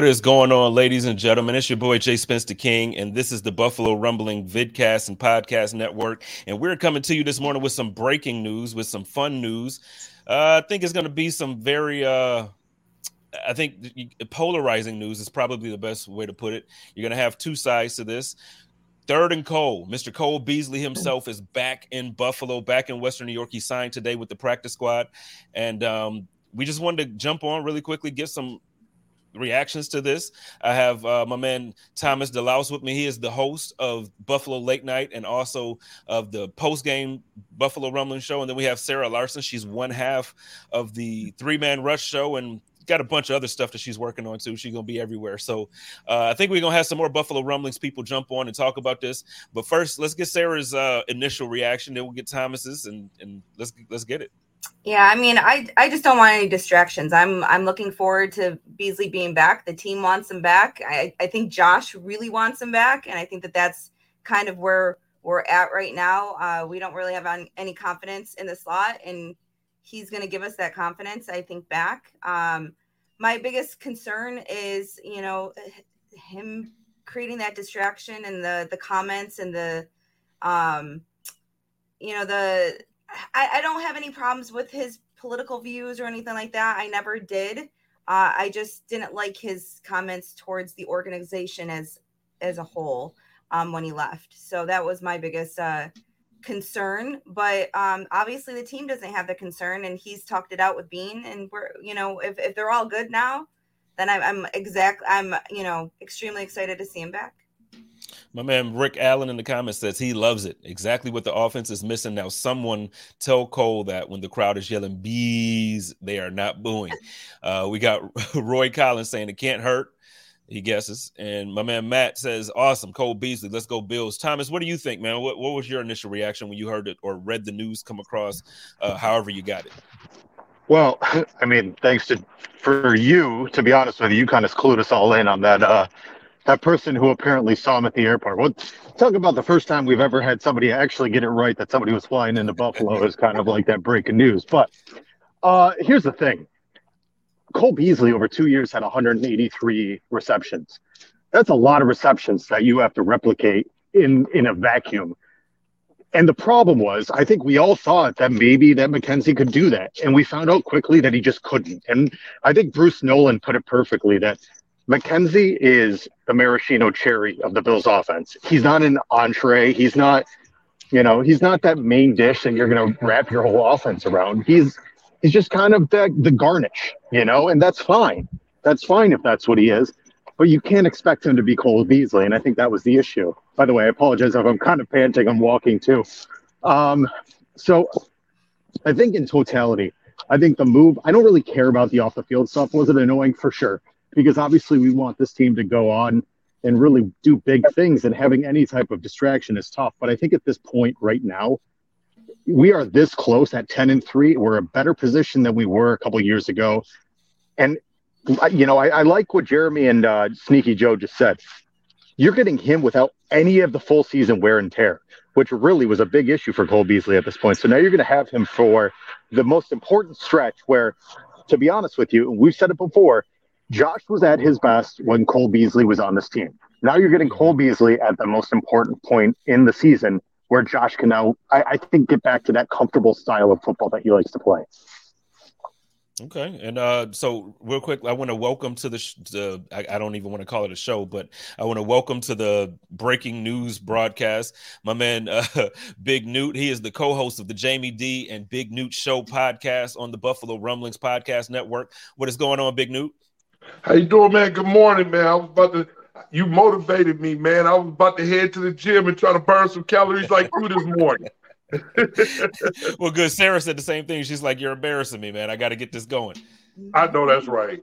What is going on, ladies and gentlemen? It's your boy Jay Spencer King, and this is the Buffalo Rumbling Vidcast and Podcast Network. And we're coming to you this morning with some breaking news, with some fun news. Uh, I think it's going to be some very, uh, I think, polarizing news is probably the best way to put it. You're going to have two sides to this. Third and Cole, Mr. Cole Beasley himself is back in Buffalo, back in Western New York. He signed today with the practice squad, and um, we just wanted to jump on really quickly, get some reactions to this. I have uh, my man Thomas DeLaus with me. He is the host of Buffalo Late Night and also of the post game Buffalo Rumbling Show. And then we have Sara Larson. She's one half of the three man rush show and got a bunch of other stuff that she's working on too. She's gonna be everywhere. So uh, I think we're gonna have some more Buffalo Rumblings people jump on and talk about this. But first, let's get Sara's uh, initial reaction. Then we'll get Thomas's and and let's let's get it. Yeah, I mean, I I just don't want any distractions. I'm I'm looking forward to Beasley being back. The team wants him back. I I think Josh really wants him back, and I think that that's kind of where we're at right now. Uh, we don't really have any confidence in the slot, and he's going to give us that confidence. I think back. Um, my biggest concern is, you know, him creating that distraction and the the comments and the, um, you know, the I, I don't have any problems with his political views or anything like that. I never did. Uh, I just didn't like his comments towards the organization as as a whole um, when he left. So that was my biggest uh, concern. But um, obviously, the team doesn't have the concern, and he's talked it out with Beane. And we're, you know, if, if they're all good now, then I'm, I'm exact. I'm, you know, extremely excited to see him back. My man Rick Allen in the comments says he loves it. Exactly what the offense is missing now. Someone tell Cole that when the crowd is yelling bees, they are not booing. Uh, we got Roy Collins saying it can't hurt. He guesses, and my man Matt says, "Awesome, Cole Beasley. Let's go Bills." Thomas, what do you think, man? What, what was your initial reaction when you heard it or read the news come across? Uh, however, you got it. Well, I mean, thanks to for you, to be honest with you, you kind of clued us all in on that uh, that person who apparently saw him at the airport. Well, talk about the first time we've ever had somebody actually get it right that somebody was flying into Buffalo is kind of like that breaking news. But uh, here's the thing Cole Beasley over two years had 183 receptions. That's a lot of receptions that you have to replicate in in a vacuum. And the problem was, I think we all thought that maybe that McKenzie could do that. And we found out quickly that he just couldn't. And I think Bruce Nolan put it perfectly that McKenzie is the maraschino cherry of the Bills offense. He's not an entree. He's not, you know, he's not that main dish that you're going to wrap your whole offense around. He's he's just kind of the, the garnish, you know, and that's fine. That's fine if that's what he is. But you can't expect him to be Cole Beasley, and I think that was the issue. By the way, I apologize if I'm kind of panting. I'm walking too. Um, so I think in totality, I think the move. I don't really care about the off the field stuff. Was it annoying for sure? Because obviously we want this team to go on and really do big things and having any type of distraction is tough. But i think at this point right now we are this close at 10 and 3 we're a better position than we were a couple years ago. And you know I, I, like what jeremy and uh, sneaky joe just said. You're getting him without any of the full season wear and tear which really was a big issue for cole beasley at this point. So now you're going to have him for the most important stretch where to be honest with you we've said it before Josh was at his best when Cole Beasley was on this team. Now you're getting Cole Beasley at the most important point in the season where Josh can now, I, I think, get back to that comfortable style of football that he likes to play. Okay, and uh, so real quick, I want to welcome to the, sh- the I, I, don't even want to call it a show, but I want to welcome to the breaking news broadcast my man uh, Big Newt. He is the co-host of the Jamie D and Big Newt Show podcast on the Buffalo Rumblings Podcast Network. What is going on, Big Newt? How you doing, man? Good morning, man. I was about to. You motivated me, man. I was about to head to the gym and try to burn some calories like you this morning. well, good. Sara said the same thing. She's like, "You're embarrassing me, man. I got to get this going." I know that's right.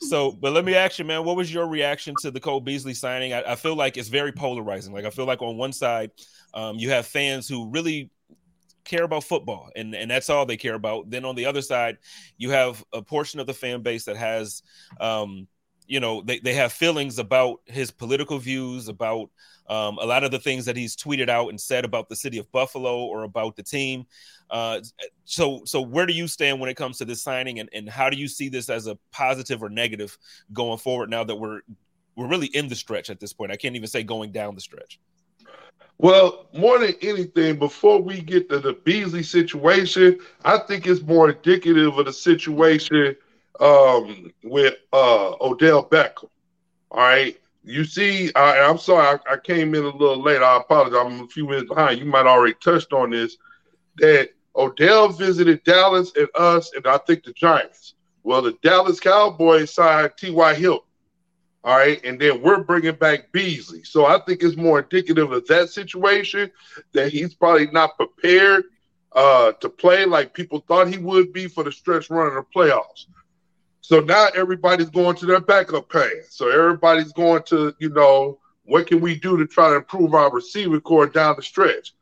So, but let me ask you, man, what was your reaction to the Cole Beasley signing? I, I feel like it's very polarizing. Like, I feel like on one side, um, you have fans who really care about football, and and that's all they care about. Then on the other side, you have a portion of the fan base that has, um, you know, they they have feelings about his political views, about um, a lot of the things that he's tweeted out and said about the city of Buffalo or about the team. Uh, so, so where do you stand when it comes to this signing, and, and how do you see this as a positive or negative going forward? Now that we're we're really in the stretch at this point, I can't even say going down the stretch. Well, more than anything, before we get to the Beasley situation, I think it's more indicative of the situation um, with uh, Odell Beckham. All right. You see, I, am sorry, I, I, came in a little late. I apologize. I'm a few minutes behind. You might already touched on this. That Odell visited Dallas and us, and I think the Giants. Well, the Dallas Cowboys signed T.Y. Hilton. All right, and then we're bringing back Beasley. So I think it's more indicative of that situation that he's probably not prepared uh, to play like people thought he would be for the stretch run of the playoffs. So now everybody's going to their backup plan. So everybody's going to, you know, what can we do to try to improve our receiver corps down the stretch?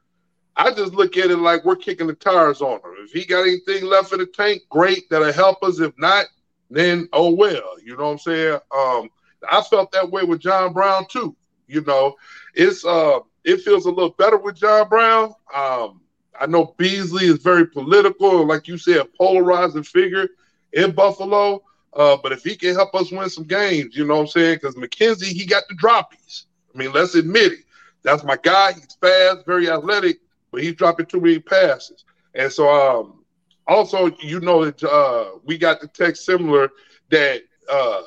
I just look at it like we're kicking the tires on him. If he got anything left in the tank, great, that'll help us. If not, then oh well. You know what I'm saying? Um, I felt that way with John Brown too. You know, it's uh it feels a little better with John Brown. Um, I know Beasley is very political, like you said, polarizing figure in Buffalo. Uh, but if he can help us win some games, you know what I'm saying? Because McKenzie, he got the droppies. I mean, let's admit it. That's my guy. He's fast, very athletic, but he's dropping too many passes. And so, um, also, you know that uh, we got the text similar that uh,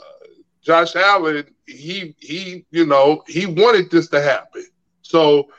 Josh Allen, he he, you know, he wanted this to happen. So,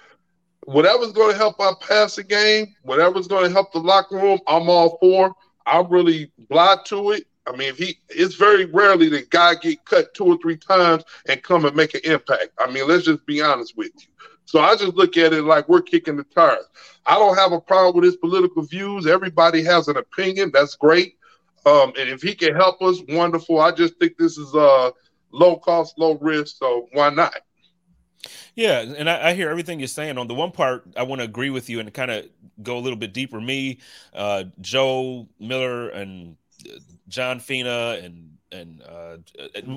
whatever's going to help our passing game, whatever's going to help the locker room, I'm all for. I'm really glad to it. I mean, if he it's very rarely that guy get cut two or three times and come and make an impact. I mean, let's just be honest with you. So I just look at it like we're kicking the tires. I don't have a problem with his political views. Everybody has an opinion. That's great. Um, and if he can help us, wonderful. I just think this is a uh, low cost, low risk. So why not? Yeah, and I, I, hear everything you're saying. On the one part, I want to agree with you and kind of go a little bit deeper. Me, uh, Joe Miller, and John Fina and and uh,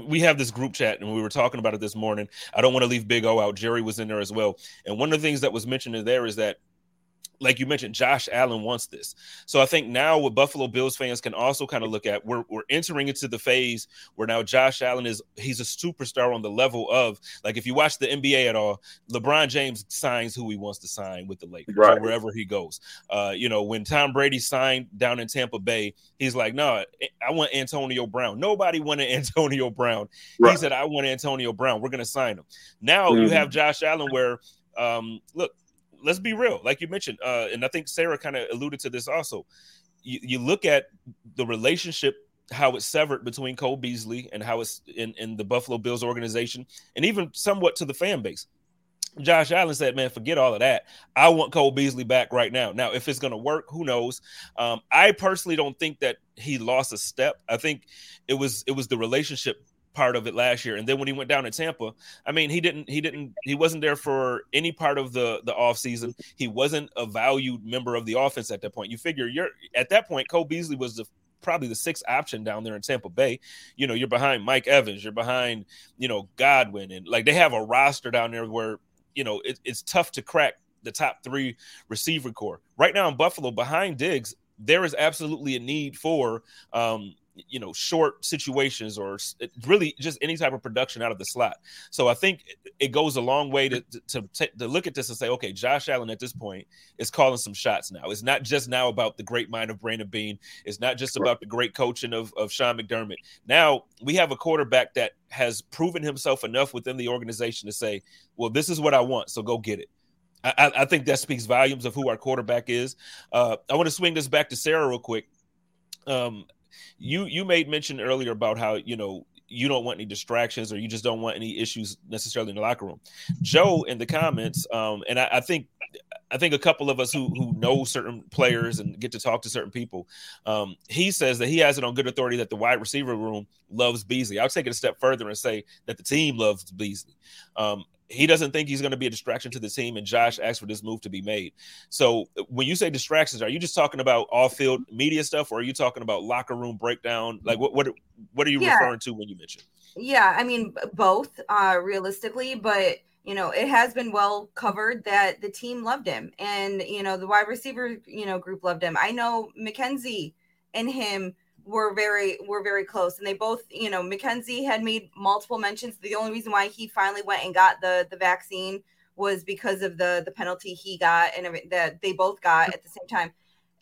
we have this group chat and we were talking about it this morning. I don't want to leave Big O out. Jerry was in there as well. And one of the things that was mentioned in there is that like you mentioned, Josh Allen wants this. So I think now what Buffalo Bills fans can also kind of look at, we're, we're entering into the phase where now Josh Allen is he's a superstar on the level of like if you watch the NBA at all, LeBron James signs who he wants to sign with the Lakers right. or wherever he goes. Uh, you know, when Tom Brady signed down in Tampa Bay, he's like, no, I want Antonio Brown. Nobody wanted Antonio Brown. Right. He said, I want Antonio Brown. We're gonna sign him. Now mm-hmm. you have Josh Allen where um, look, let's be real, like you mentioned, uh, and I think Sara kind of alluded to this also. You, you look at the relationship how it's severed between Cole Beasley and how it's in, in the Buffalo Bills organization, and even somewhat to the fan base. Josh Allen said, "Man, forget all of that. I want Cole Beasley back right now. Now, if it's going to work, who knows? Um, I personally don't think that he lost a step. I think it was it was the relationship part of it last year. And then when he went down to Tampa, I mean, he didn't he didn't he wasn't there for any part of the the offseason. He wasn't a valued member of the offense at that point. You figure you're at that point, Cole Beasley was the probably the sixth option down there in Tampa Bay. You know, you're behind Mike Evans, you're behind, you know, Godwin, and like they have a roster down there where, you know, it, it's tough to crack the top three receiver corps. Right now in Buffalo, behind Diggs, there is absolutely a need for um, you know short situations or really just any type of production out of the slot. So I think it goes a long way to to, to, to look at this and say, okay, Josh Allen at this point is calling some shots now. It's not just now about the great mind of Brandon Beane. It's not just about the great coaching of of Sean McDermott. Now we have a quarterback that has proven himself enough within the organization to say, well, this is what I want, so go get it. I, I think that speaks volumes of who our quarterback is. Uh, I want to swing this back to Sara real quick. Um, you you made mention earlier about how you know you don't want any distractions or you just don't want any issues necessarily in the locker room. Joe in the comments, um, and I, I, think I think a couple of us who who know certain players and get to talk to certain people, um, he says that he has it on good authority that the wide receiver room loves Beasley. I'll take it a step further and say that the team loves Beasley. Um, he doesn't think he's going to be a distraction to the team, and Josh asked for this move to be made. So, when you say distractions, are you just talking about off-field media stuff, or are you talking about locker room breakdown? Like, what what what are you yeah. referring to when you mention? Yeah, I mean both, uh, realistically, but you know it has been well covered that the team loved him, and you know the wide receiver you know group loved him. I know McKenzie and him were very were very close and they both you know mckenzie had made multiple mentions. The only reason why he finally went and got the the vaccine was because of the the penalty he got and that they both got at the same time.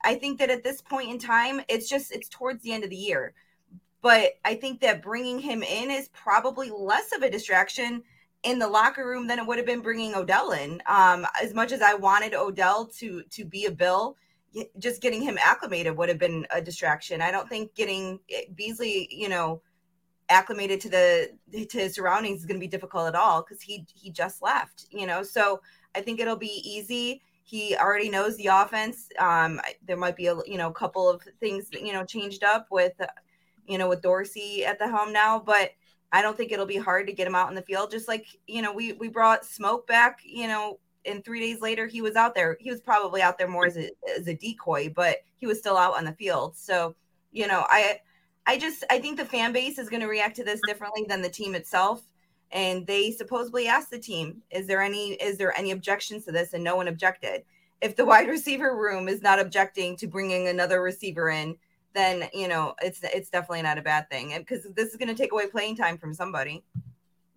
I think that at this point in time it's just it's towards the end of the year. But i think that bringing him in is probably less of a distraction in the locker room than it would have been bringing odell in um as much as i wanted odell to to be a bill just getting him acclimated would have been a distraction. I don't think getting eh, Beasley, you know, acclimated to the to his surroundings is going to be difficult at all because he he just left, you know. So I think it'll be easy. He already knows the offense. Um, there might be a you know couple of things you know changed up with you know with Dorsey at the helm now, but I don't think it'll be hard to get him out in the field. Just like you know we we brought Smoke back, you know and three days later he was out there. He was probably out there more as a as a decoy, but he was still out on the field. So, you know, I I just I think the fan base is going to react to this differently than the team itself. And they supposedly asked the team, "Is there any is there any objections to this?" And no one objected. If the wide receiver room is not objecting to bringing another receiver in, then you know it's it's definitely not a bad thing because this is going to take away playing time from somebody.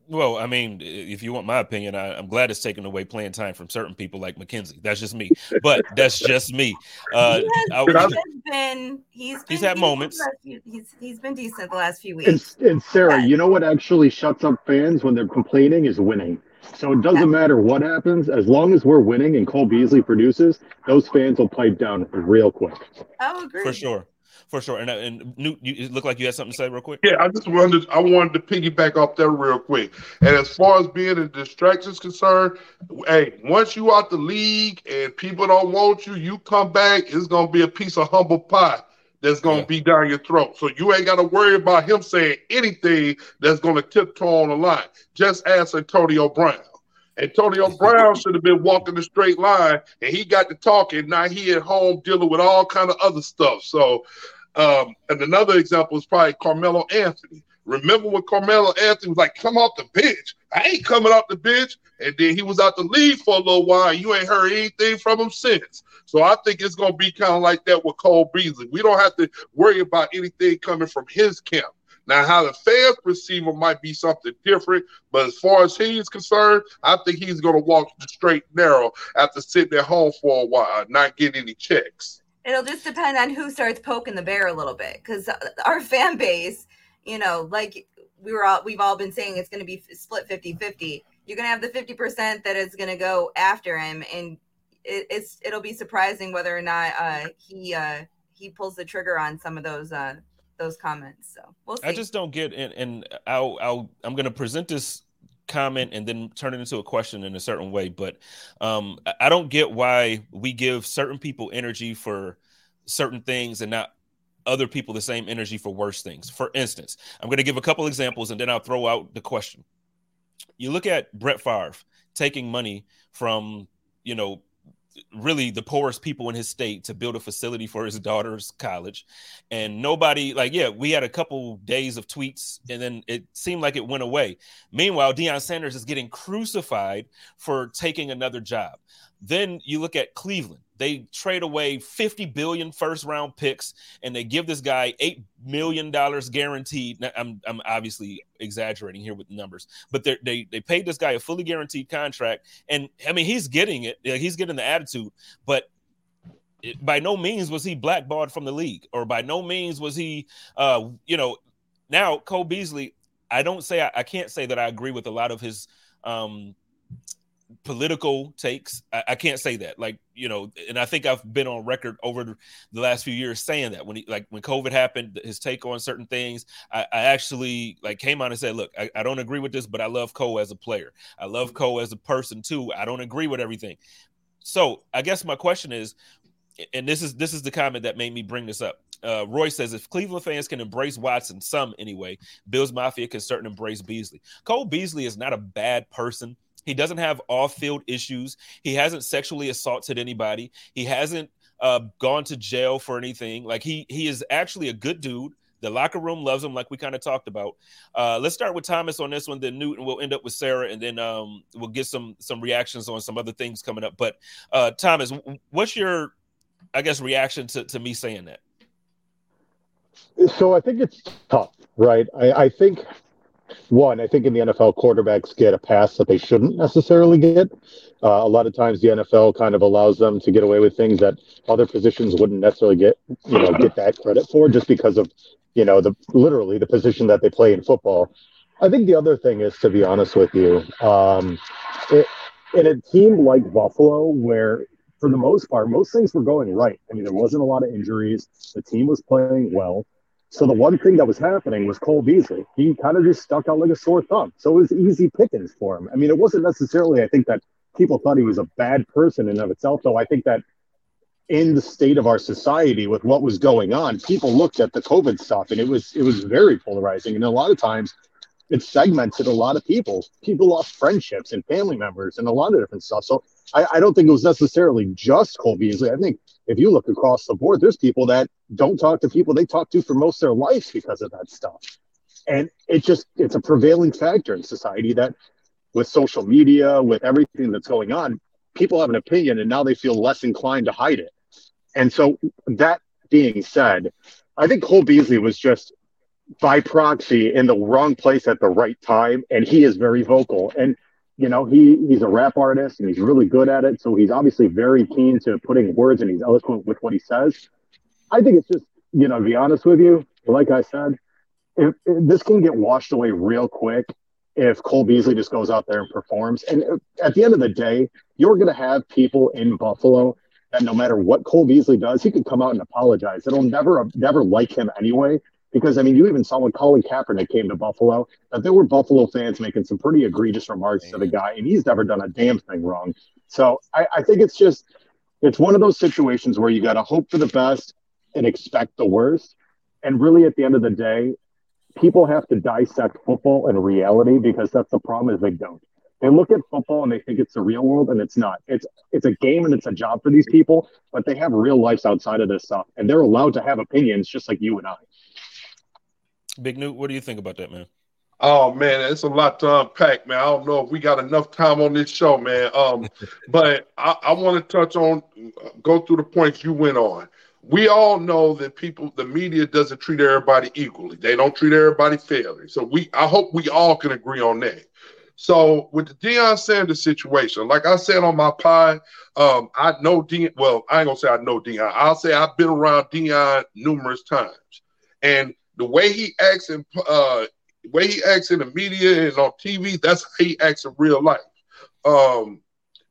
Well, I mean, if you want my opinion, I, am glad it's taken away playing time from certain people like McKenzie. That's just me, but that's just me. Uh, he has, I, he been he's been he's had moments. Few, he's he's been decent the last few weeks. And, and Sara, you know what actually shuts up fans when they're complaining is winning. So it doesn't matter what happens, as long as we're winning and Cole Beasley produces, those fans will pipe down real quick. I agree. For sure for sure. And uh, and Newt, you it looked like you had something to say real quick. Yeah, I just wanted I wanted to piggyback off that real quick. And as far as being a distraction is concerned, hey, once you out the league and people don't want you, you come back, it's gonna be a piece of humble pie that's gonna yeah. be down your throat. So you ain't gotta worry about him saying anything that's gonna tiptoe on the line. Just ask Antonio Brown. Antonio Brown should have been walking the straight line, and he got to talking. Now he at home dealing with all kind of other stuff. So um, and another example is probably Carmelo Anthony. Remember when Carmelo Anthony was like, come off the bench? I ain't coming off the bench. And then he was out the lead for a little while. you ain't heard anything from him since. So I think it's going to be kind of like that with Cole Beasley. We don't have to worry about anything coming from his camp. Now, how the fans perceive him might be something different, but as far as he's concerned, I think he's going to walk the straight narrow after sitting at home for a while, not getting any checks. It'll just depend on who starts poking the bear a little bit because our fan base, you know, like we were all, we've all been saying it's going to be split 50 50. You're going to have the 50% that is going to go after him. And it, it's, it'll be surprising whether or not uh, he, uh, he pulls the trigger on some of those, uh, those comments. So we'll see. I just don't get, and, and I'll, I'll, I'm going to present this comment and then turn it into a question in a certain way. But um, I don't get why we give certain people energy for certain things and not other people the same energy for worse things. For instance, I'm going to give a couple examples and then I'll throw out the question. You look at Brett Favre taking money from, you know, really the poorest people in his state to build a facility for his daughter's college. And nobody, like, yeah, we had a couple days of tweets and then it seemed like it went away. Meanwhile, Deion Sanders is getting crucified for taking another job. Then you look at Cleveland. They trade away 50 billion first round picks and they give this guy 8 million dollars guaranteed. I'm I'm obviously exaggerating here with the numbers, but they they they paid this guy a fully guaranteed contract, and I mean he's getting it. He's getting the attitude, but it, by no means was he blackballed from the league, or by no means was he, uh, you know. Now Cole Beasley, I don't say I, I can't say that I agree with a lot of his um political takes. I, I, can't say that. Like, you know, and I think I've been on record over the last few years saying that when he like when COVID happened, his take on certain things, I, I actually like came out and said, look, I, I, don't agree with this, but I love Cole as a player. I love Cole as a person too. I don't agree with everything. So I guess my question is, and this is this is the comment that made me bring this up. Uh, Roy says if Cleveland fans can embrace Watson, some anyway, Bills Mafia can certainly embrace Beasley. Cole Beasley is not a bad person. He doesn't have off-field issues. He hasn't sexually assaulted anybody. He hasn't uh, gone to jail for anything. Like he he is actually a good dude. The locker room loves him, like we kind of talked about. Uh, let's start with Thomas on this one, then Newton. We'll end up with Sara, and then um, we'll get some some reactions on some other things coming up. But uh, Thomas, what's your, I guess, reaction to to me saying that? So I think it's tough, right? I, I think one, I think in the NFL, quarterbacks get a pass that they shouldn't necessarily get. Uh, a lot of times, the NFL kind of allows them to get away with things that other positions wouldn't necessarily get, you know, get that credit for, just because of, you know, the literally the position that they play in football. I think the other thing is, to be honest with you, um, it, in a team like Buffalo, where for the most part, most things were going right. I mean, there wasn't a lot of injuries. The team was playing well. So the one thing that was happening was Cole Beasley. He kind of just stuck out like a sore thumb. So it was easy pickings for him. I mean, it wasn't necessarily, I think, that people thought he was a bad person in and of itself, though. I think that in the state of our society with what was going on, people looked at the COVID stuff and it was it was very polarizing. And a lot of times it segmented a lot of people. People lost friendships and family members and a lot of different stuff. So I, I don't think it was necessarily just Cole Beasley. I think if you look across the board, there's people that don't talk to people they talk to for most of their lives because of that stuff. And it just it's a prevailing factor in society that with social media, with everything that's going on, people have an opinion and now they feel less inclined to hide it. And so that being said, I think Cole Beasley was just by proxy in the wrong place at the right time, and he is very vocal. And you know, he he's a rap artist and he's really good at it. So he's obviously very keen to putting words and he's eloquent with what he says. I think it's just, you know, to be honest with you, like I said, if, if this can get washed away real quick if Cole Beasley just goes out there and performs. And at the end of the day, you're going to have people in Buffalo that no matter what Cole Beasley does, he could come out and apologize. It'll never, never like him anyway. Because I mean, you even saw when Colin Kaepernick came to Buffalo that there were Buffalo fans making some pretty egregious remarks Man. to the guy, and he's never done a damn thing wrong. So I, I think it's just it's one of those situations where you got to hope for the best and expect the worst. And really, at the end of the day, people have to dissect football and reality because that's the problem is they don't. They look at football and they think it's the real world, and it's not. It's it's a game and it's a job for these people, but they have real lives outside of this stuff, and they're allowed to have opinions just like you and I. Big Newt, what do you think about that, man? Oh man, it's a lot to unpack, man. I don't know if we got enough time on this show, man. Um, but I, I want to touch on, go through the points you went on. We all know that people, the media doesn't treat everybody equally. They don't treat everybody fairly. So we, I hope we all can agree on that. So with the Deion Sanders situation, like I said on my pod, um, I know Deion. Well, I ain't gonna say I know Deion. I'll say I've been around Deion numerous times, and the way he acts in uh, way he acts in the media and on TV, that's how he acts in real life. Um,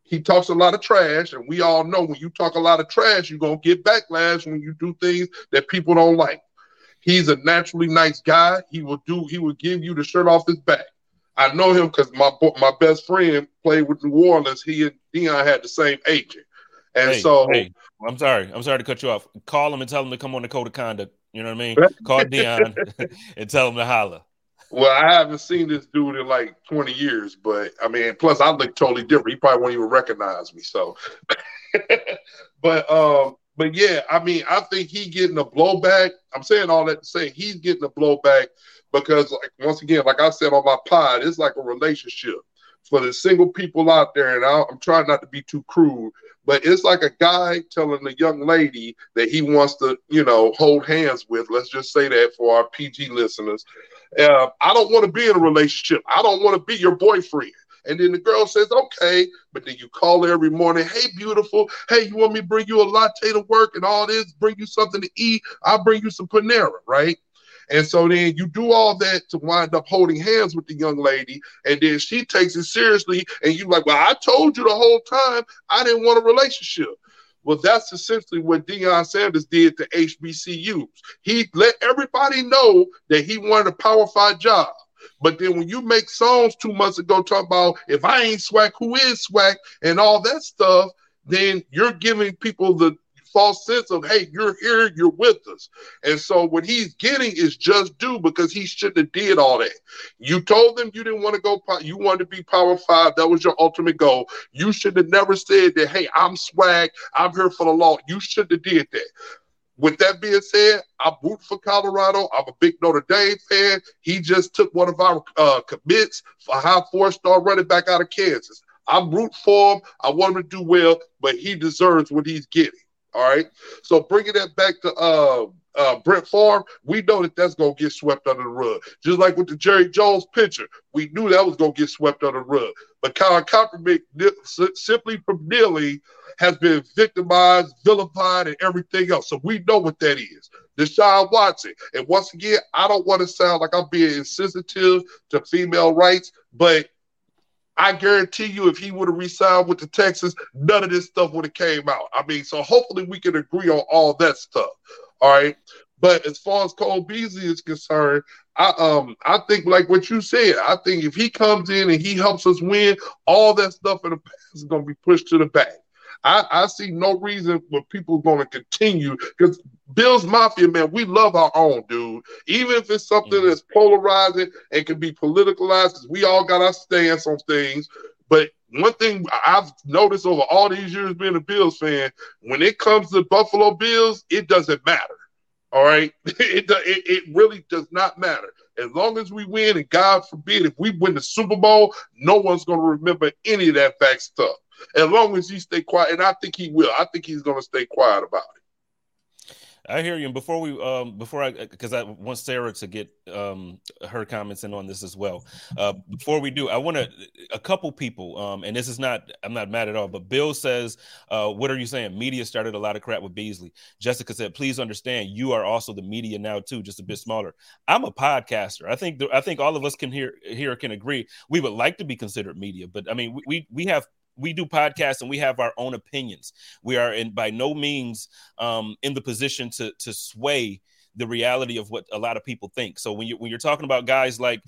he talks a lot of trash, and we all know when you talk a lot of trash, you're gonna get backlash when you do things that people don't like. He's a naturally nice guy. He will do. He will give you the shirt off his back. I know him because my my best friend played with New Orleans. He and Deion had the same agent, and hey, so hey, I'm sorry. I'm sorry to cut you off. Call him and tell him to come on the code of conduct. You know what I mean? Call Deion and tell him to holler. Well, I haven't seen this dude in like 20 years, but I mean, plus I look totally different. He probably won't even recognize me. So, but um, but yeah, I mean, I think he getting a blowback. I'm saying all that to say he's getting a blowback because, like once again, like I said on my pod, it's like a relationship for the single people out there. And I, I'm trying not to be too crude, but it's like a guy telling a young lady that he wants to, you know, hold hands with. Let's just say that for our PG listeners. Uh, I don't want to be in a relationship. I don't want to be your boyfriend. And then the girl says, okay. But then you call her every morning, hey, beautiful. Hey, you want me to bring you a latte to work and all this, bring you something to eat? I'll bring you some Panera, right? And so then you do all that to wind up holding hands with the young lady, and then she takes it seriously, and you're like, well, I told you the whole time I didn't want a relationship. Well, that's essentially what Deion Sanders did to HBCUs. He let everybody know that he wanted a Power Five job. But then when you make songs two months ago talking about if I ain't swag, who is swag, and all that stuff, then you're giving people the false sense of, hey, you're here, you're with us. And so what he's getting is just due because he shouldn't have did all that. You told them you didn't want to go, you wanted to be Power Five. That was your ultimate goal. You should have never said that, hey, I'm swag, I'm here for the law. You should have did that. With that being said, I root for Colorado. I'm a big Notre Dame fan. He just took one of our uh, commits, for a high four-star running back out of Kansas. I'm root for him. I want him to do well, but he deserves what he's getting. All right. So bringing that back to uh, uh, Brett Favre, we know that that's going to get swept under the rug. Just like with the Jerry Jones pitcher, we knew that was going to get swept under the rug. But Colin Kaepernick, simply from kneeling, has been victimized, vilified, and everything else. So we know what that is. Deshaun Watson. And once again, I don't want to sound like I'm being insensitive to female rights, but I guarantee you, if he would have resigned with the Texans, none of this stuff would have came out. I mean, so hopefully we can agree on all that stuff. All right. But as far as Cole Beasley is concerned, I um I think like what you said, I think if he comes in and he helps us win, all that stuff in the past is gonna be pushed to the back. I, I see no reason for people going to continue because Bills Mafia, man, we love our own, dude. Even if it's something mm-hmm. that's polarizing and can be politicalized, because we all got our stance on things. But one thing I've noticed over all these years being a Bills fan, when it comes to Buffalo Bills, it doesn't matter. All right, it, it it really does not matter. As long as we win, and God forbid, if we win the Super Bowl, no one's going to remember any of that back stuff as long as he stay quiet, and I think he will. I think he's going to stay quiet about it. I hear you. And before we, um, before I, because I want Sara to get um, her comments in on this as well. Uh, before we do, I want to a couple people, um, and this is not, I'm not mad at all, but Bill says, uh, "What are you saying? Media started a lot of crap with Beasley." Jessica said, "Please understand, you are also the media now too, just a bit smaller." I'm a podcaster. I think, I think all of us can hear here can agree. We would like to be considered media, but I mean, we we have we do podcasts and we have our own opinions. We are in by no means um, in the position to to sway the reality of what a lot of people think. So when you when you're talking about guys like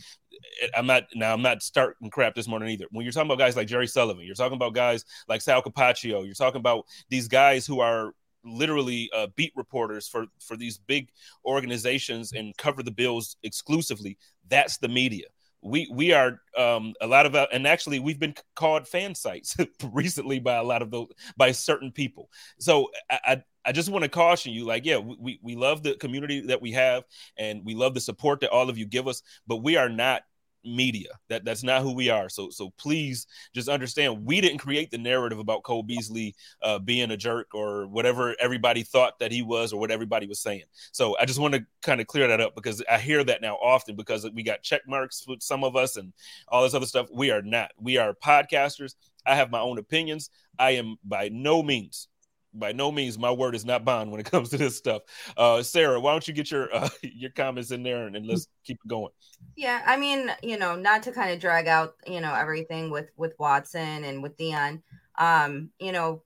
I'm not now I'm not starting crap this morning either. When you're talking about guys like Jerry Sullivan, you're talking about guys like Sal Capaccio, you're talking about these guys who are literally uh, beat reporters for for these big organizations and cover the bills exclusively. That's the media we we are um, a lot of uh, and actually we've been called fan sites recently by a lot of those by certain people. So I, I, I just want to caution you like yeah we we love the community that we have and we love the support that all of you give us but we are not media. That that's not who we are. So so please just understand we didn't create the narrative about Cole Beasley uh, being a jerk or whatever everybody thought that he was or what everybody was saying. So I just want to kind of clear that up because I hear that now often because we got check marks with some of us and all this other stuff. We are not. We are podcasters. I have my own opinions. I am by no means by no means my word is not bond when it comes to this stuff. Uh, Sara, why don't you get your uh, your comments in there and, and, let's keep it going. Yeah, I mean, you know, not to kind of drag out, you know, everything with with Watson and with Deion. Um, you know,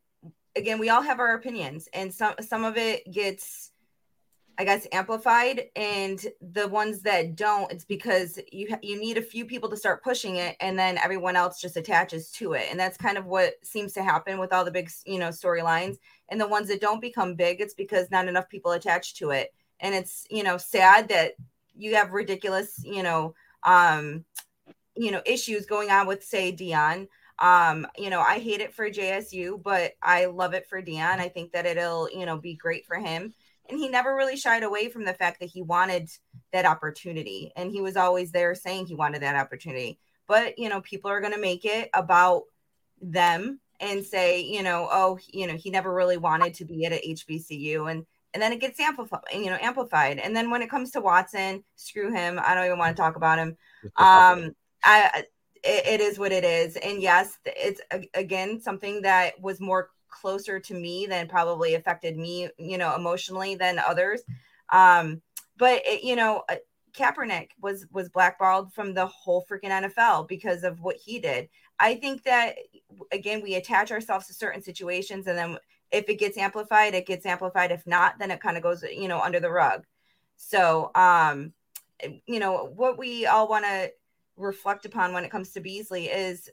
again, we all have our opinions, and some some of it gets I guess amplified and the ones that don't it's because you you need a few people to start pushing it and then everyone else just attaches to it and that's kind of what seems to happen with all the big you know storylines and the ones that don't become big it's because not enough people attach to it and it's you know sad that you have ridiculous you know um you know issues going on with say Deion um you know I hate it for JSU but I love it for Deion. I think that it'll you know be great for him and he never really shied away from the fact that he wanted that opportunity and he was always there saying he wanted that opportunity but you know people are going to make it about them and say, you know, oh, you know, he never really wanted to be at a HBCU, and and then it gets amplified, you know, amplified. And then when it comes to Watson, screw him. I don't even want to talk about him. Um, I it, it is what it is, and yes, it's again something that was more closer to me than probably affected me, you know, emotionally than others. Um, but it, you know, uh, Kaepernick was was blackballed from the whole freaking NFL because of what he did. I think that again, we attach ourselves to certain situations, and then if it gets amplified, it gets amplified. If not, then it kind of goes, you know, under the rug. So, um, you know, what we all want to reflect upon when it comes to Beasley is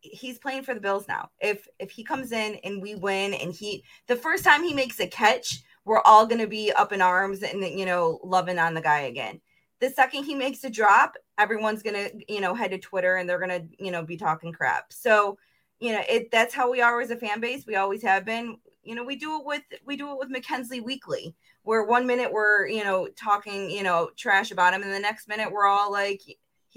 he's playing for the Bills now. If if he comes in and we win and he the first time he makes a catch, we're all going to be up in arms and you know loving on the guy again. The second he makes a drop, everyone's going to you know head to Twitter and they're going to you know be talking crap. So, you know, it that's how we are as a fan base. We always have been. You know, we do it with we do it with McKenzie weekly, where one minute we're you know talking you know trash about him, and the next minute we're all like,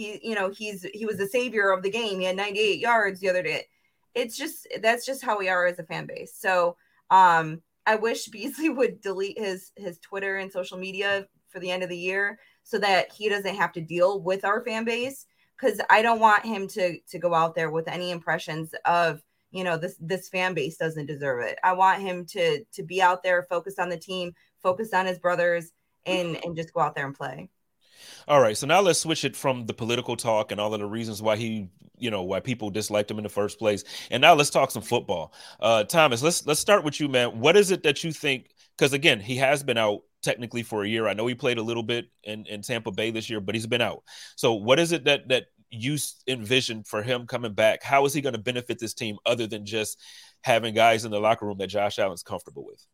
he, you know, he's he was the savior of the game. He had 98 yards the other day. It's just that's just how we are as a fan base. So um I wish Beasley would delete his his Twitter and social media for the end of the year so that he doesn't have to deal with our fan base because I don't want him to to go out there with any impressions of you know this this fan base doesn't deserve it. I want him to to be out there focused on the team, focused on his brothers and and just go out there and play. All right, so now let's switch it from the political talk and all of the reasons why he, you know, why people disliked him in the first place, and now let's talk some football. Uh, Thomas, let's let's start with you, man. What is it that you think? Because again, he has been out technically for a year. I know he played a little bit in, in Tampa Bay this year, but he's been out. So, what is it that that you envision for him coming back? How is he going to benefit this team other than just having guys in the locker room that Josh Allen's comfortable with?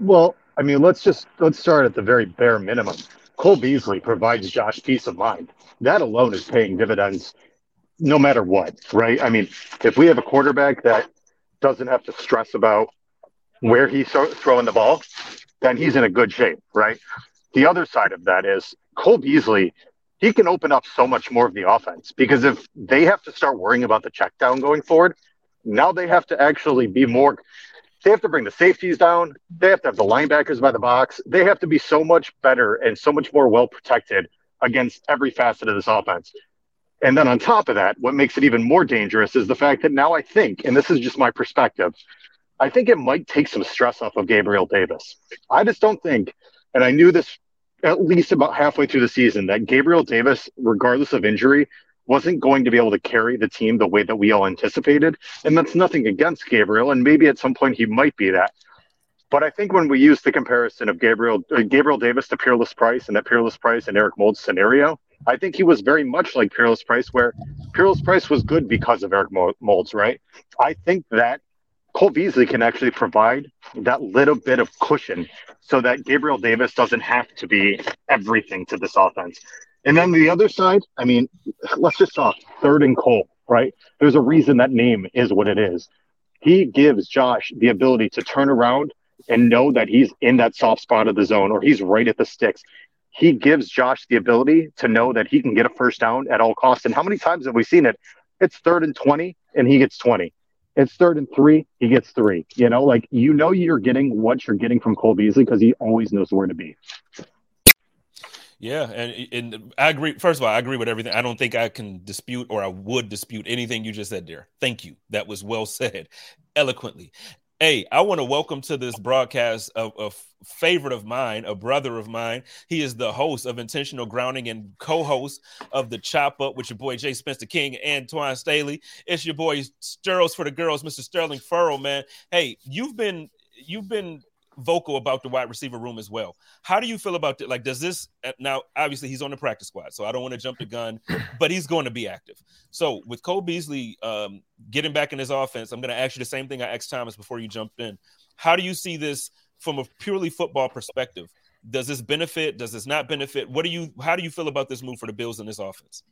Well, I mean, let's just let's start at the very bare minimum. Cole Beasley provides Josh peace of mind. That alone is paying dividends no matter what, right? I mean, if we have a quarterback that doesn't have to stress about where he's throwing the ball, then he's in a good shape, right? The other side of that is Cole Beasley, he can open up so much more of the offense because if they have to start worrying about the check down going forward, now they have to actually be more they have to bring the safeties down. They have to have the linebackers by the box. They have to be so much better and so much more well protected against every facet of this offense. And then on top of that, what makes it even more dangerous is the fact that now I think, and this is just my perspective, I think it might take some stress off of Gabriel Davis. I just don't think, and I knew this at least about halfway through the season, that Gabriel Davis, regardless of injury, wasn't going to be able to carry the team the way that we all anticipated. And that's nothing against Gabriel. And maybe at some point he might be that. But I think when we use the comparison of Gabriel uh, Gabriel Davis to Peerless Price and that Peerless Price and Eric Moulds scenario, I think he was very much like Peerless Price, where Peerless Price was good because of Eric Moulds, right? I think that Cole Beasley can actually provide that little bit of cushion so that Gabriel Davis doesn't have to be everything to this offense. And then the other side, I mean, let's just talk third and Cole, right? There's a reason that name is what it is. He gives Josh the ability to turn around and know that he's in that soft spot of the zone or he's right at the sticks. He gives Josh the ability to know that he can get a first down at all costs. And how many times have we seen it? It's third and 20 and he gets 20. It's third and three, he gets three. You know, like you know you're getting what you're getting from Cole Beasley because he always knows where to be. Yeah, and and I agree. First of all, I agree with everything. I don't think I can dispute or I would dispute anything you just said there. Thank you. That was well said, eloquently. Hey, I want to welcome to this broadcast a, a favorite of mine, a brother of mine. He is the host of Intentional Grounding and co-host of the Chop Up with your boy Jay Spencer King and Twine Staley. It's your boy Sterls for the girls, Mr. Sterling Furrowh, man. Hey, you've been you've been vocal about the wide receiver room as well. How do you feel about it? Like, does this uh, now? Obviously, he's on the practice squad, so I don't want to jump the gun, but he's going to be active. So with Cole Beasley um, getting back in his offense, I'm going to ask you the same thing I asked Thomas before you jumped in. How do you see this from a purely football perspective? Does this benefit? Does this not benefit? What do you? How do you feel about this move for the Bills in this offense?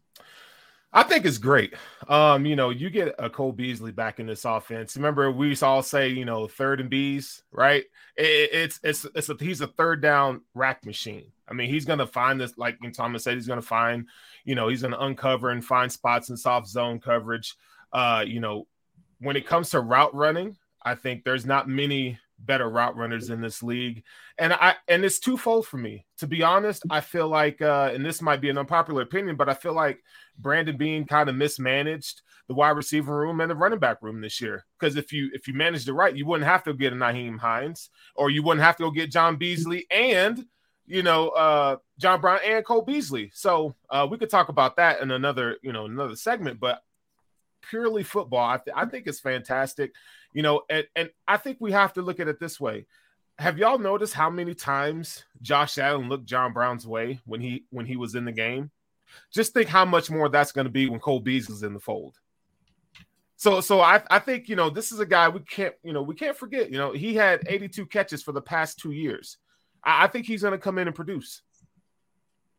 I think it's great. Um, you know, you get a Cole Beasley back in this offense. Remember, we used to all say, you know, third and bees, right? It, it's it's it's a, he's a third down rack machine. I mean, he's gonna find this, like Thomas said, he's gonna find, you know, he's gonna uncover and find spots in soft zone coverage. Uh, you know, when it comes to route running, I think there's not many better route runners in this league. And I and it's twofold for me. To be honest, I feel like uh, and this might be an unpopular opinion, but I feel like Brandon Beane kind of mismanaged the wide receiver room and the running back room this year. Because if you if you managed it right, you wouldn't have to get a Nyheim Hines or you wouldn't have to go get John Beasley and you know uh John Brown and Cole Beasley. So uh we could talk about that in another, you know, another segment, but purely football, I, th- I think it's fantastic. You know, and, and I think we have to look at it this way. Have y'all noticed how many times Josh Allen looked John Brown's way when he when he was in the game? Just think how much more that's going to be when Cole Beasley's in the fold. So so I, I think you know this is a guy we can't you know we can't forget you know he had 82 catches for the past two years. I, I think he's going to come in and produce.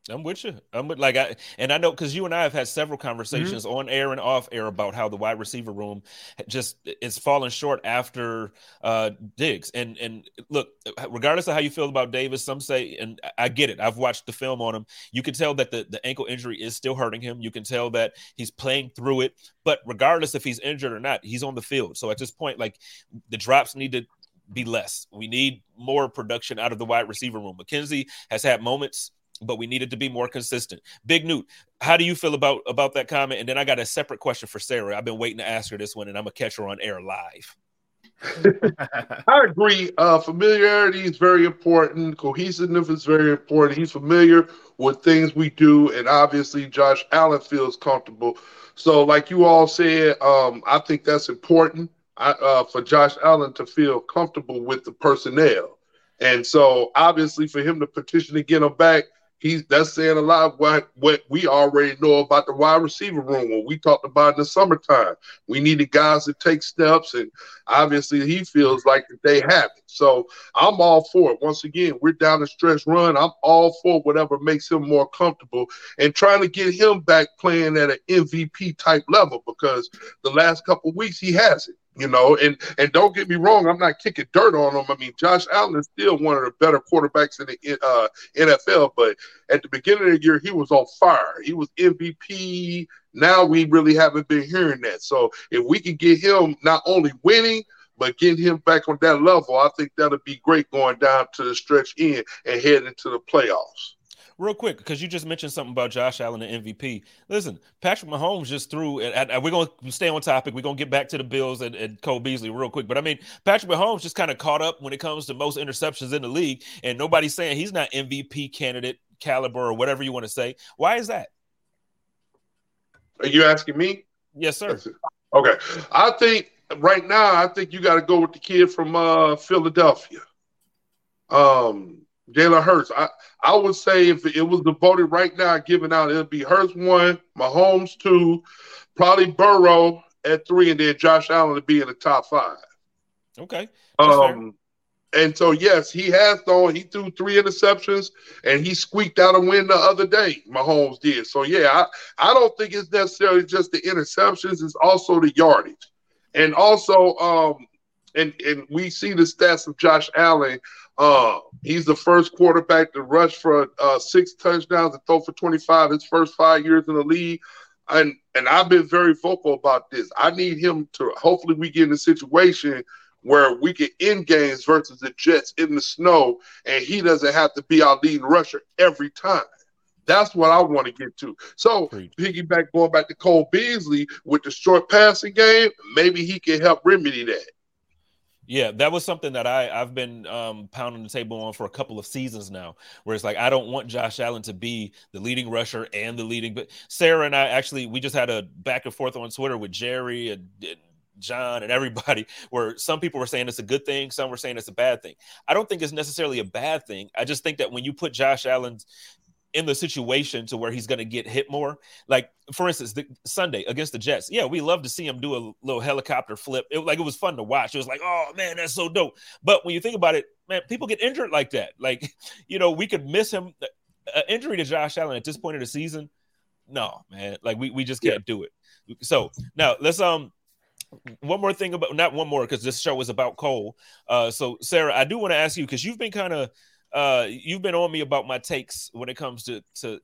I'm with you. I'm with like I and I know because you and I have had several conversations mm-hmm. on air and off air about how the wide receiver room just is falling short after uh Diggs. And and look, regardless of how you feel about Davis, some say, and I get it. I've watched the film on him. You can tell that the, the ankle injury is still hurting him. You can tell that he's playing through it. But regardless if he's injured or not, he's on the field. So at this point, like the drops need to be less. We need more production out of the wide receiver room. McKenzie has had moments but we needed to be more consistent. Big Newt, how do you feel about about that comment? And then I got a separate question for Sara. I've been waiting to ask her this one, and I'm gonna catch her on air live. I agree. Uh, familiarity is very important. Cohesiveness is very important. He's familiar with things we do, and obviously Josh Allen feels comfortable. So, like you all said, um, I think that's important I, uh, for Josh Allen to feel comfortable with the personnel. And so, obviously, for him to petition to get him back, he's that's saying a lot of what what we already know about the wide receiver room when we talked about in the summertime. We needed guys to take steps, and obviously he feels like they have it. So I'm all for it. Once again, we're down the stretch run. I'm all for whatever makes him more comfortable and trying to get him back playing at an MVP type level because the last couple weeks he has it. You know, and and don't get me wrong, I'm not kicking dirt on him. I mean, Josh Allen is still one of the better quarterbacks in the uh, NFL. But at the beginning of the year, he was on fire. He was MVP. Now we really haven't been hearing that. So if we can get him not only winning, but getting him back on that level, I think that'll be great going down to the stretch end and heading into the playoffs real quick, because you just mentioned something about Josh Allen and MVP. Listen, Patrick Mahomes just threw, and, and we're going to stay on topic. We're going to get back to the Bills and, and Cole Beasley real quick. But I mean, Patrick Mahomes just kind of caught up when it comes to most interceptions in the league, and nobody's saying he's not MVP candidate caliber or whatever you want to say. Why is that? Are you asking me? Yes, sir. Okay. I think right now, I think you got to go with the kid from uh, Philadelphia. Um, Jalen Hurts. I, I would say if it was the voting right now given out, it'd be Hurts one, Mahomes two, probably Burrow at three, and then Josh Allen to be in the top five. Okay. um, and so yes, he has thrown. He threw three interceptions, and he squeaked out a win the other day. Mahomes did. So yeah, I, I don't think it's necessarily just the interceptions; it's also the yardage, and also um, and and we see the stats of Josh Allen. Uh, he's the first quarterback to rush for uh, six touchdowns and throw for 25 his first five years in the league. And and I've been very vocal about this. I need him to hopefully we get in a situation where we can end games versus the Jets in the snow, and he doesn't have to be our leading rusher every time. That's what I want to get to. So, piggyback going back to Cole Beasley with the short passing game, maybe he can help remedy that. Yeah, that was something that I I've been um, pounding the table on for a couple of seasons now. Where it's like I don't want Josh Allen to be the leading rusher and the leading. But Sara and I actually we just had a back and forth on Twitter with Jerry and, and John and everybody, where some people were saying it's a good thing, some were saying it's a bad thing. I don't think it's necessarily a bad thing. I just think that when you put Josh Allen's in the situation to where he's going to get hit more. Like for instance, the Sunday against the Jets. Yeah, we love to see him do a little helicopter flip. It like it was fun to watch. It was like, oh man, that's so dope. But when you think about it, man, people get injured like that. Like you know, we could miss him. An injury to Josh Allen at this point of the season, no, man. Like we we just can't yeah. do it. So now let's um one more thing about not one more because this show is about Cole. Uh, so Sara, I do want to ask you because you've been kind of uh, you've been on me about my takes when it comes to to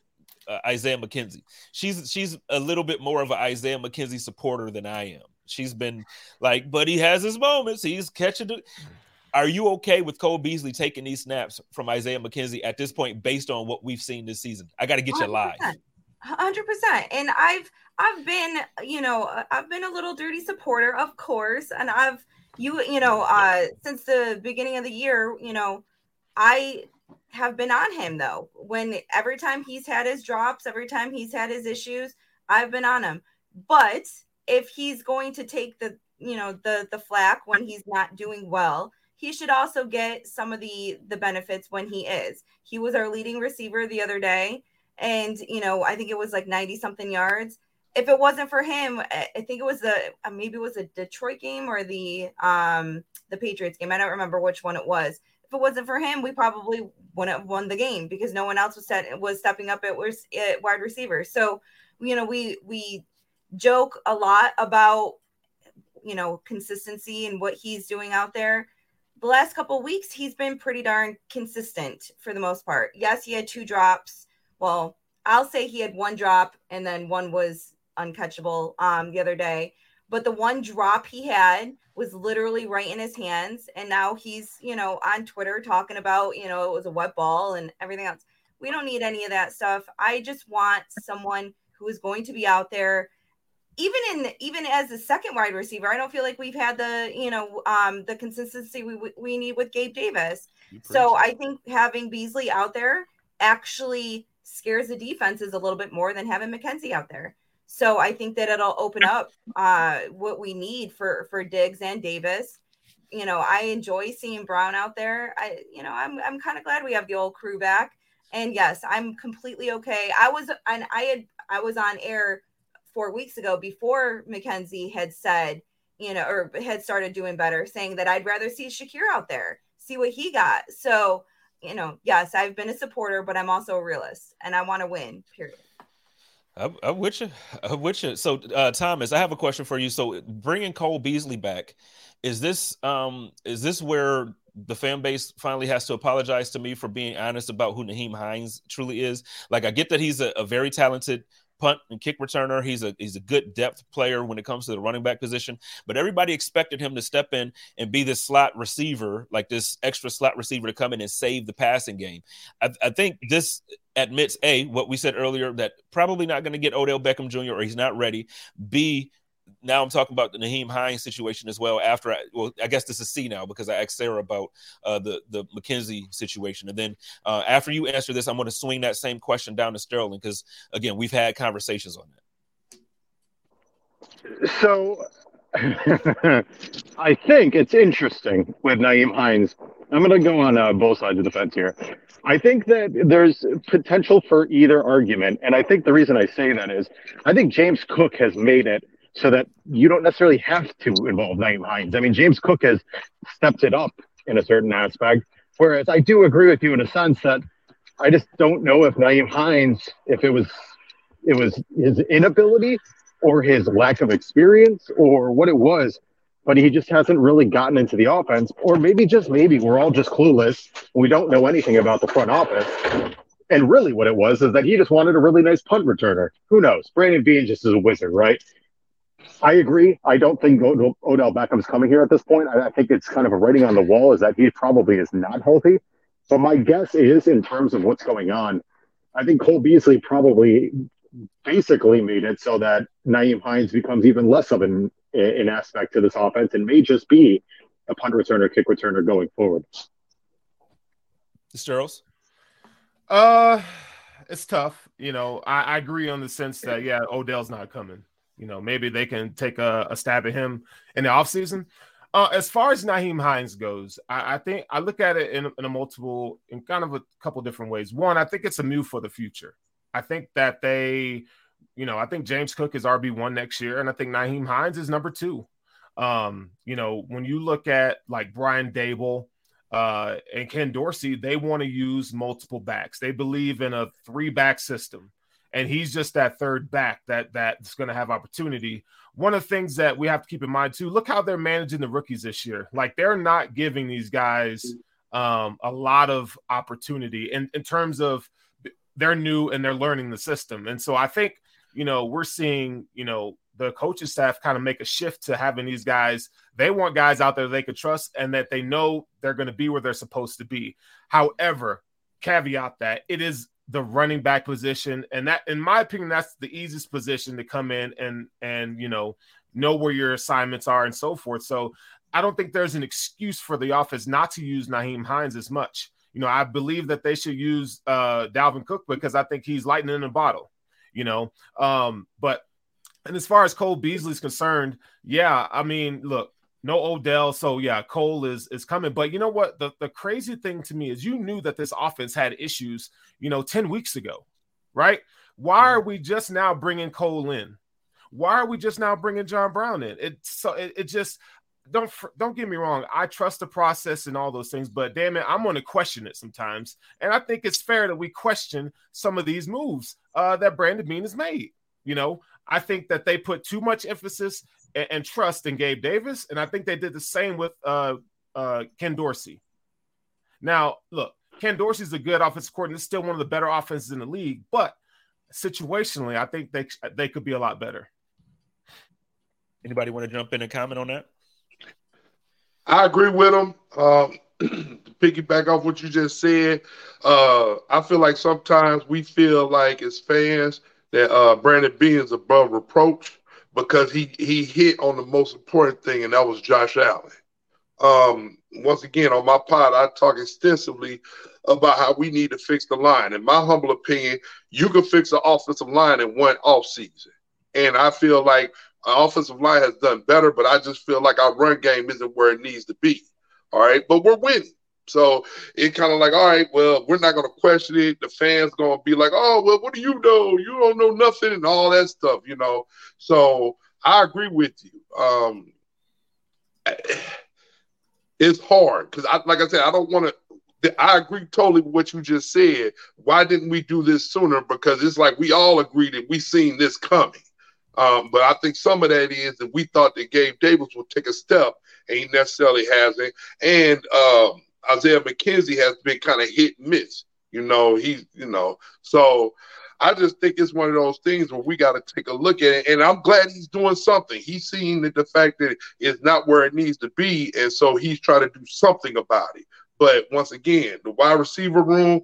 uh, Isaiah McKenzie. She's she's a little bit more of an Isaiah McKenzie supporter than I am. She's been like, but he has his moments. He's catching it. Are you okay with Cole Beasley taking these snaps from Isaiah McKenzie at this point, based on what we've seen this season? I got to get 100%. you live. Hundred percent, and I've I've been you know I've been a little dirty supporter, of course, and I've you you know uh since the beginning of the year, you know, I have been on him though. When every time he's had his drops, every time he's had his issues, I've been on him. But if he's going to take the you know the the flack when he's not doing well, he should also get some of the the benefits when he is. He was our leading receiver the other day, and you know I think it was like ninety something yards. If it wasn't for him, I think it was the uh, maybe it was a Detroit game or the um the Patriots game. I don't remember which one it was. If it wasn't for him, we probably wouldn't have won the game because no one else was set was stepping up at, at wide receiver. So you know we we joke a lot about you know consistency and what he's doing out there. The last couple weeks he's been pretty darn consistent for the most part. Yes he had two drops. Well i'll say he had one drop and then one was uncatchable um the other day. But the one drop he had was literally right in his hands and now he's you know on twitter talking about you know it was a wet ball and everything else we don't need any of that stuff i just want someone who is going to be out there even in even as a second wide receiver, I don't feel like we've had the you know um, the consistency we we need with Gabe Davis. So I think having Beasley out there actually scares the defenses a little bit more than having McKenzie out there. So I think that it'll open up uh, what we need for for Diggs and Davis. You know, I enjoy seeing Brown out there. I you know I'm I'm kind of glad we have the old crew back. And yes, I'm completely okay. I was and I had I was on air four weeks ago before McKenzie had said, you know, or had started doing better, saying that I'd rather see Shakir out there, see what he got. So, you know, yes, I've been a supporter, but I'm also a realist and I want to win, period. I'm, I'm with you. I'm with you. So, uh, Thomas, I have a question for you. So, bringing Cole Beasley back, is this um is this where the fan base finally has to apologize to me for being honest about who Nyheim Hines truly is? Like, I get that he's a, a very talented punt and kick returner. He's a he's a good depth player when it comes to the running back position. But everybody expected him to step in and be this slot receiver, like this extra slot receiver to come in and save the passing game. I, I think this admits a what we said earlier that probably not going to get Odell Beckham Jr. or he's not ready. B now I'm talking about the Nyheim Hines situation as well. After I, well, I guess this is C now because I asked Sara about uh, the the McKenzie situation, and then uh, after you answer this, I'm going to swing that same question down to Sterling because again, we've had conversations on that. So, I think it's interesting with Nyheim Hines. I'm going to go on uh, both sides of the fence here. I think that there's potential for either argument, and I think the reason I say that is I think James Cook has made it so that you don't necessarily have to involve Nyheim Hines. I mean, James Cook has stepped it up in a certain aspect, whereas I do agree with you in a sense that I just don't know if Nyheim Hines, if it was it was his inability or his lack of experience or what it was, but he just hasn't really gotten into the offense, or maybe just maybe we're all just clueless. We don't know anything about the front office. And really, what it was is that he just wanted a really nice punt returner. Who knows? Brandon Beane just is a wizard, right? I agree. I don't think Odell Beckham's coming here at this point. I, I think it's kind of a writing on the wall is that he probably is not healthy. But my guess is, in terms of what's going on, I think Cole Beasley probably basically made it so that Nyheim Hines becomes even less of an, an aspect to this offense and may just be a punt returner, kick returner going forward. Sterles? Uh, it's tough. You know, I, I agree on the sense that, yeah, Odell's not coming. You know, maybe they can take a, a stab at him in the offseason. Uh, as far as Nyheim Hines goes, I, I think I look at it in, in, a multiple, in kind of a couple different ways. One, I think it's a move for the future. I think that they, you know, I think James Cook is RB one next year, and I think Nyheim Hines is number two. Um, you know, when you look at like Brian Daboll uh, and Ken Dorsey, they want to use multiple backs. They believe in a three back system and he's just that third back that that's going to have opportunity. One of the things that we have to keep in mind too, look how they're managing the rookies this year. Like they're not giving these guys um, a lot of opportunity in, in terms of they're new and they're learning the system. And so I think, you know, we're seeing, you know, the coaching staff kind of make a shift to having these guys. They want guys out there they could trust and that they know they're going to be where they're supposed to be. However, caveat that it is the running back position, and that, in my opinion, that's the easiest position to come in and and you know know where your assignments are and so forth. So I don't think there's an excuse for the office not to use Nyheim Hines as much. You know, I believe that they should use uh, Dalvin Cook because I think he's lightning in a bottle. You know, um, but and as far as Cole Beasley's concerned, yeah, I mean, look, no Odell, so yeah, Cole is is coming. But you know what? The the crazy thing to me is you knew that this offense had issues, you know, ten weeks ago, right? Why are we just now bringing Cole in? Why are we just now bringing John Brown in? It's so it, it just don't don't get me wrong. I trust the process and all those things, but damn it, I'm going to question it sometimes. And I think it's fair that we question some of these moves uh, that Brandon Beane has made. You know, I think that they put too much emphasis and, and trust in Gabe Davis, and I think they did the same with uh, uh, Ken Dorsey. Now, look, Ken Dorsey's a good offensive coordinator. It's still one of the better offenses in the league, but situationally, I think they they could be a lot better. Anybody want to jump in and comment on that? I agree with him. Um, piggyback off what you just said, uh, I feel like sometimes we feel like as fans that uh, Brandon Beane is above reproach because he he hit on the most important thing, and that was Josh Allen. Um, once again, on my pod, I talk extensively about how we need to fix the line. In my humble opinion, you can fix the offensive line in one off season, and I feel like offensive line has done better, but I just feel like our run game isn't where it needs to be. All right, but we're winning. So it kind of like, all right, well, we're not going to question it. The fans going to be like, oh, well, what do you know? You don't know nothing and all that stuff, you know. So I agree with you. Um, it's hard because, I, like I said, I don't want to. I agree totally with what you just said. Why didn't we do this sooner? Because it's like we all agreed that we seen this coming. Um, but I think some of that is that we thought that Gabe Davis would take a step, and he necessarily hasn't. And um, Isaiah McKenzie has been kind of hit and miss. You know, he's you know, so I just think it's one of those things where we got to take a look at it. And I'm glad he's doing something. He's seeing that the fact that it's not where it needs to be, and so he's trying to do something about it. But once again, the wide receiver room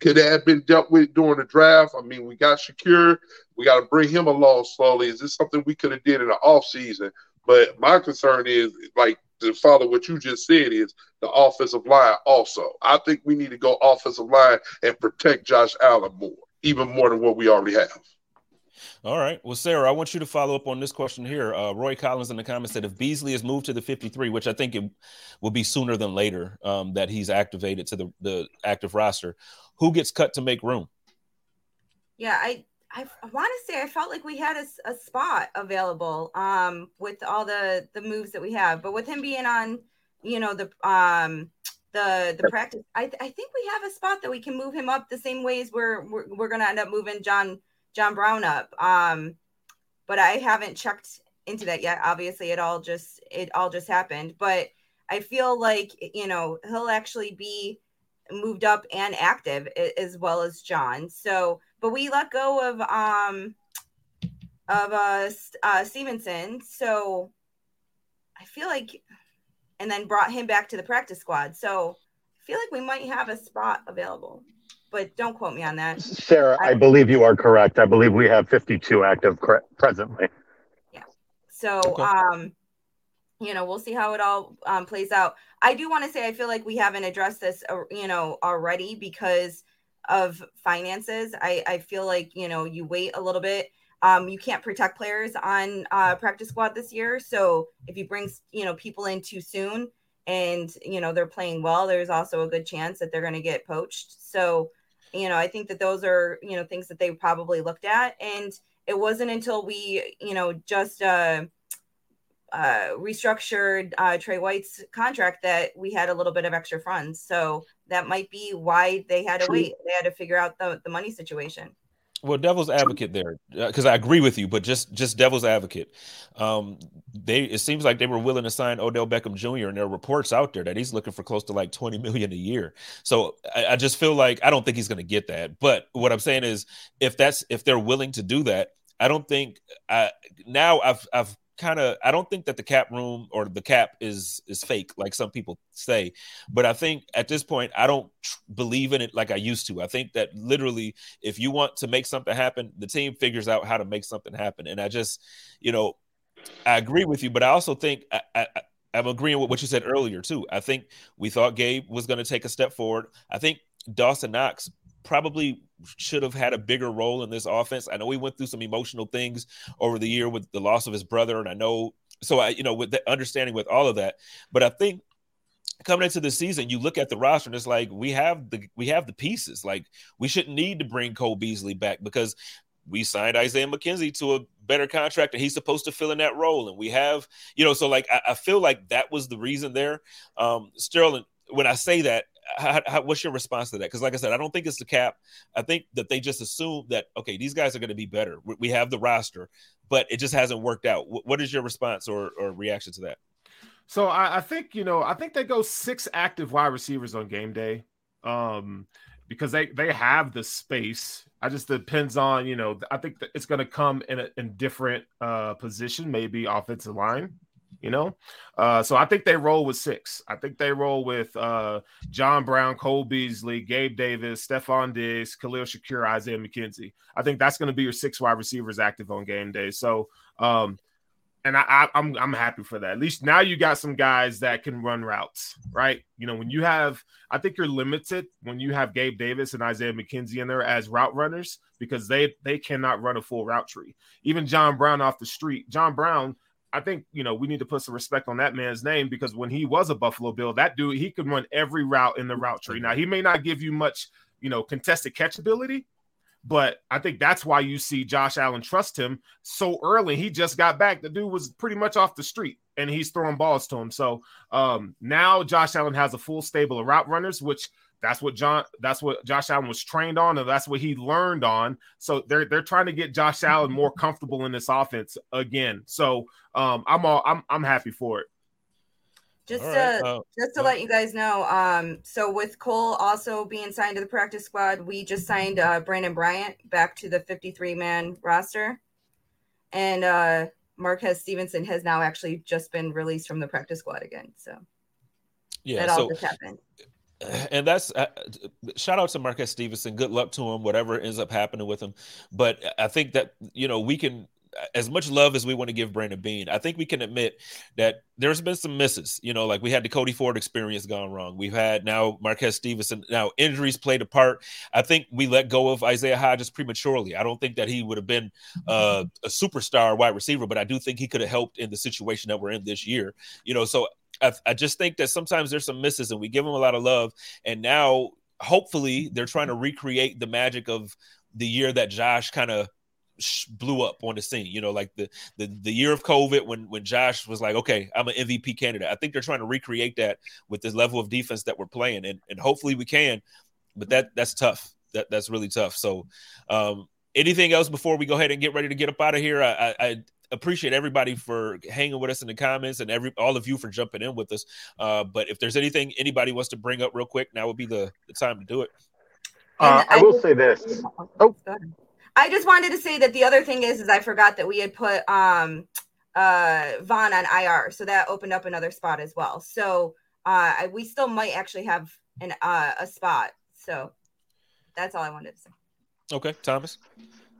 could have been dealt with during the draft. I mean, we got Shakir. We got to bring him along slowly. Is this something we could have did in the off season? But my concern is, like to follow what you just said, is the offensive line also. I think we need to go offensive line and protect Josh Allen more, even more than what we already have. All right. Well, Sara, I want you to follow up on this question here. Uh, Roy Collins in the comments said if Beasley is moved to the 53, which I think it will be sooner than later um, that he's activated to the, the active roster, who gets cut to make room? Yeah, I I, I want to say I felt like we had a, a spot available um, with all the the moves that we have, but with him being on, you know, the um the the practice, I, I think we have a spot that we can move him up the same ways we're we're, we're gonna end up moving John John Brown up. Um, but I haven't checked into that yet. Obviously, it all just it all just happened, but I feel like you know he'll actually be moved up and active as well as John. So, but we let go of um of uh, uh Stevenson. So I feel like and then brought him back to the practice squad. So I feel like we might have a spot available. But don't quote me on that. Sara, I, I believe you are correct. I believe we have 52 active presently. Yeah. So okay. um you know, we'll see how it all um, plays out. I do want to say I feel like we haven't addressed this, uh, you know, already because of finances. I, I feel like you know you wait a little bit. Um, you can't protect players on uh, practice squad this year, so if you bring you know people in too soon and you know they're playing well, there's also a good chance that they're going to get poached. So you know, I think that those are you know things that they probably looked at, and it wasn't until we you know just. Uh, uh, restructured uh, Trey White's contract that we had a little bit of extra funds. So that might be why they had to True. wait. They had to figure out the, the money situation. Well, devil's advocate there, because uh, I agree with you, but just just devil's advocate. Um, they it seems like they were willing to sign Odell Beckham Jr. and there are reports out there that he's looking for close to like twenty million a year. So I, I just feel like I don't think he's going to get that. But what I'm saying is, if that's if they're willing to do that, I don't think I, now I've I've kind of I don't think that the cap room or the cap is is fake like some people say, but I think at this point I don't tr- believe in it like I used to. I think that literally if you want to make something happen, the team figures out how to make something happen. And I just, you know, I agree with you, but I also think I, I, I'm agreeing with what you said earlier too. I think we thought Gabe was going to take a step forward. I think Dawson Knox probably should have had a bigger role in this offense. I know he went through some emotional things over the year with the loss of his brother, and I know so I, you know, with the understanding with all of that, but I think coming into the season, you look at the roster and it's like we have the we have the pieces. Like we shouldn't need to bring Cole Beasley back because we signed Isaiah McKenzie to a better contract and he's supposed to fill in that role. And we have, you know, so like I, I feel like that was the reason there. Um Sterling, when I say that, how, how, what's your response to that? Because, like I said, I don't think it's the cap. I think that they just assume that okay, these guys are going to be better. We, we, have the roster, but it just hasn't worked out. W- what is your response or, or reaction to that? So I, I, think you know, I think they go six active wide receivers on game day, um, because they they have the space. I just depends on you know. I think it's going to come in a in different uh, position, maybe offensive line you know? Uh, so I think they roll with six. I think they roll with uh, John Brown, Cole Beasley, Gabe Davis, Stefon Diggs, Khalil Shakir, Isaiah McKenzie. I think that's going to be your six wide receivers active on game day. So, um, and I, I, I'm I'm happy for that. At least now you got some guys that can run routes, right? You know, when you have, I think you're limited when you have Gabe Davis and Isaiah McKenzie in there as route runners because they they cannot run a full route tree. Even John Brown off the street, John Brown I think you know we need to put some respect on that man's name because when he was a Buffalo Bill, that dude he could run every route in the route tree. Now he may not give you much, you know, contested catchability, but I think that's why you see Josh Allen trust him so early. He just got back. The dude was pretty much off the street and he's throwing balls to him. So um, now Josh Allen has a full stable of route runners, which that's what John. That's what Josh Allen was trained on, and that's what he learned on. So they're they're trying to get Josh Allen more comfortable in this offense again. So um, I'm all I'm I'm happy for it. Just right. to uh, just to yeah. let you guys know, um, so with Cole also being signed to the practice squad, we just signed uh, Brandon Bryant back to the 53 man roster, and uh, Marquez Stevenson has now actually just been released from the practice squad again. So yeah, that all so, just happened and that's uh, shout out to Marquez Stevenson. Good luck to him, whatever ends up happening with him. But I think that you know we can, as much love as we want to give Brandon Beane, I think we can admit that there's been some misses. You know, like we had the Cody Ford experience gone wrong. We've had now Marquez Stevenson. Now injuries played a part. I think we let go of Isaiah Hodgins prematurely. I don't think that he would have been uh, a superstar wide receiver, but I do think he could have helped in the situation that we're in this year. You know, so I, I just think that sometimes there's some misses and we give them a lot of love. And now, hopefully, they're trying to recreate the magic of the year that Josh kind of blew up on the scene. You know, like the, the the year of COVID when when Josh was like, okay, I'm an MVP candidate. I think they're trying to recreate that with this level of defense that we're playing, and and hopefully we can. But that that's tough. That that's really tough. So, um, anything else before we go ahead and get ready to get up out of here? I, I, appreciate everybody for hanging with us in the comments and every all of you for jumping in with us. Uh, but if there's anything anybody wants to bring up real quick, now would be the, the time to do it. Uh, I, I will say this. Oh, I just wanted to say that the other thing is, is I forgot that we had put um, uh, Von on IR, so that opened up another spot as well. So uh, we still might actually have an uh, a spot. So that's all I wanted to say. Okay, Thomas.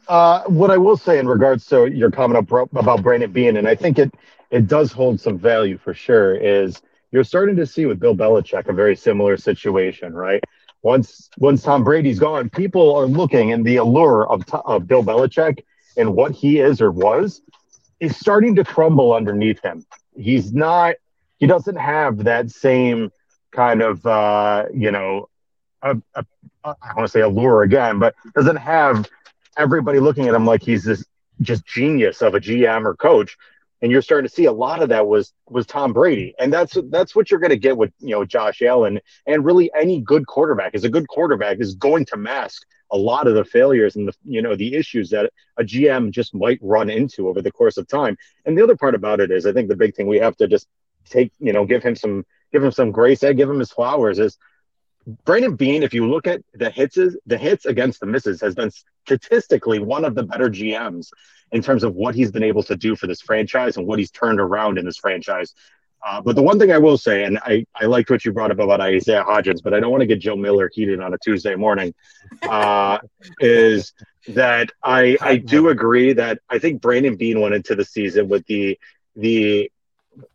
Uh, what I will say in regards to your comment about Brandon Beane, and I think it it does hold some value for sure, is you're starting to see with Bill Belichick a very similar situation, right? Once once Tom Brady's gone, people are looking, and the allure of, of Bill Belichick and what he is or was is starting to crumble underneath him. He's not, he doesn't have that same kind of, uh, you know, a, a, I want to say allure again, but doesn't have everybody looking at him like he's this just genius of a GM or coach. and you're starting to see a lot of that was was Tom Brady, and that's that's what you're going to get with you know Josh Allen, and really any good quarterback is a good quarterback is going to mask a lot of the failures and the you know the issues that a GM just might run into over the course of time. And the other part about it is, I think the big thing we have to just take you know give him some give him some grace and give him his flowers is Brandon Beane, if you look at the hits, the hits against the misses has been statistically one of the better GMs in terms of what he's been able to do for this franchise and what he's turned around in this franchise. Uh, but the one thing I will say, and I, I liked what you brought up about Isaiah Hodgins, but I don't want to get Joe Miller heated on a Tuesday morning, uh, is that I I do agree that I think Brandon Beane went into the season with the the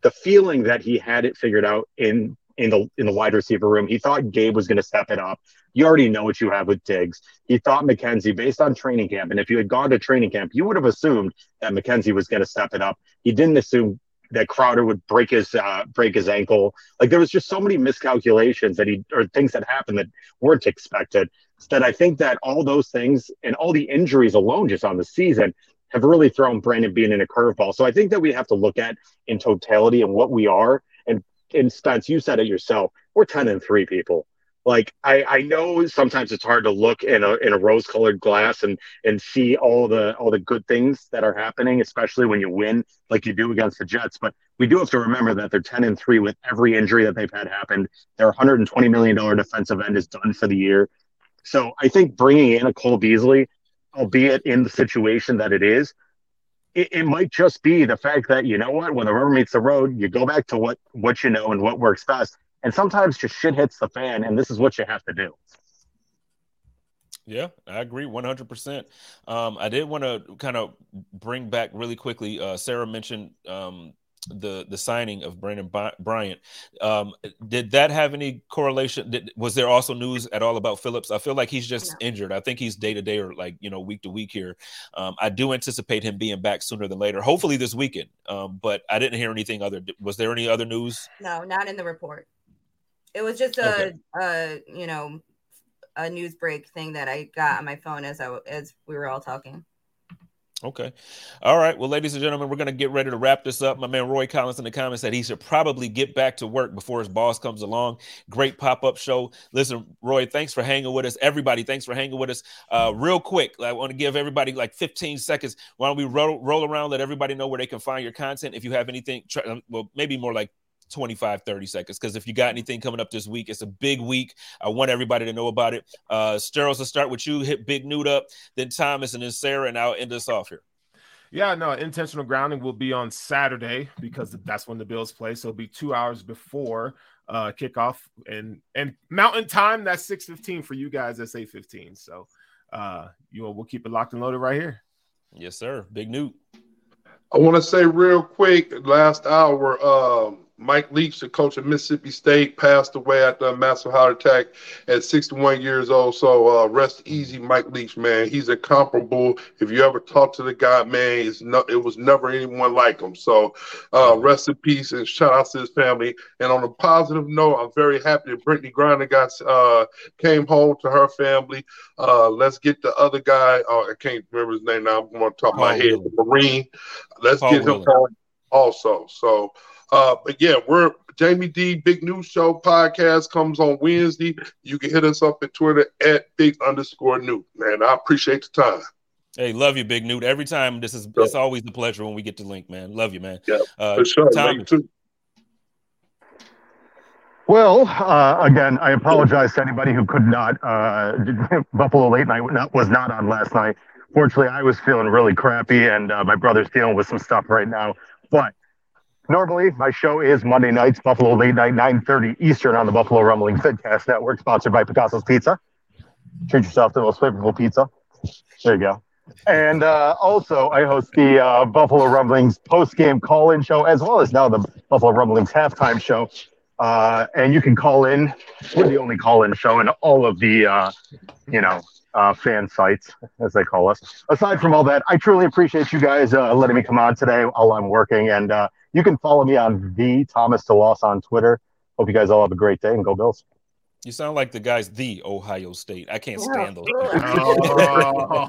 the feeling that he had it figured out in in the in the wide receiver room. He thought Gabe was going to step it up. You already know what you have with Diggs. He thought McKenzie, based on training camp, and if you had gone to training camp, you would have assumed that McKenzie was going to step it up. He didn't assume that Crowder would break his uh, break his ankle. Like there was just so many miscalculations that he or things that happened that weren't expected. That I think that all those things and all the injuries alone just on the season have really thrown Brandon Beane in a curveball. So I think that we have to look at in totality and what we are. And in Spence, you said it yourself. We're ten and three people. Like I, I know sometimes it's hard to look in a in a rose colored glass and and see all the all the good things that are happening, especially when you win like you do against the Jets. But we do have to remember that they're ten and three with every injury that they've had happen. Their 120 million dollar defensive end is done for the year. So I think bringing in a Cole Beasley, albeit in the situation that it is, it, it, might just be the fact that you know what when the rubber meets the road you go back to what what you know and what works best and sometimes just shit hits the fan and this is what you have to do yeah, I agree 100%. Um, I did want to kind of bring back really quickly. Uh, Sara mentioned um, the the signing of Brandon Bryant. Um, did that have any correlation? Did, was there also news at all about Phillips? I feel like he's just no. injured. I think he's day to day or like you know week to week here. Um, I do anticipate him being back sooner than later. Hopefully this weekend. Um, but I didn't hear anything other. Was there any other news? No, not in the report. It was just a, okay. a you know a news break thing that I got on my phone as I as we were all talking. Okay. All right. Well, ladies and gentlemen, we're going to get ready to wrap this up. My man Roy Collins in the comments said he should probably get back to work before his boss comes along. Great pop up show. Listen, Roy, thanks for hanging with us. Everybody, thanks for hanging with us. Uh, real quick, I want to give everybody like 15 seconds. Why don't we roll, roll around, let everybody know where they can find your content? If you have anything, try, well, maybe more like 25, 30 seconds. Because if you got anything coming up this week, it's a big week. I want everybody to know about it. Uh Steros, will start with you, hit Big Newt up, then Thomas, and then Sara, and I'll end us off here. Yeah, no, intentional grounding will be on Saturday because that's when the Bills play. So it'll be two hours before uh kickoff and and mountain time that's 615 for you guys that's 815 so uh you know we'll keep it locked and loaded right here yes sir big newt i want to say real quick last hour um Mike Leach, the coach of Mississippi State, passed away after a massive heart attack at 61 years old. So uh, rest easy, Mike Leach, man. He's incomparable. If you ever talk to the guy, man, it's no, it was never anyone like him. So uh, rest in peace and shout out to his family. And on a positive note, I'm very happy that Brittney Griner got uh, came home to her family. Uh, let's get the other guy. Oh, I can't remember his name now. I'm going to top of my head. The Marine. Let's get him home also. So. Uh, but yeah, we're Jamie D Big News Show podcast comes on Wednesday. You can hit us up at Twitter at big underscore Newt. Man, I appreciate the time. Hey, love you, Big Newt. Every time this is it's always a pleasure when we get to link, man. Love you, man. Yeah, uh, for sure. Tom, well, uh, again, I apologize to anybody who could not. Uh, Buffalo Late Night was not on last night. Fortunately, I was feeling really crappy, and uh, my brother's dealing with some stuff right now. But Normally, my show is Monday nights, Buffalo Late Night, 9.30 Eastern on the Buffalo Rumbling Vidcast Network, sponsored by Picasso's Pizza. Treat yourself to the most flavorful pizza. There you go. And uh, also, I host the uh, Buffalo Rumblings post-game call-in show, as well as now the Buffalo Rumblings halftime show. Uh, and you can call in. We're the only call-in show in all of the, uh, you know, uh, fan sites, as they call us. Aside from all that, I truly appreciate you guys uh, letting me come on today while I'm working. And you can follow me on the Thomas DeLaus on Twitter. Hope you guys all have a great day and go Bills. You sound like the guys, the Ohio State. I can't stand those. oh,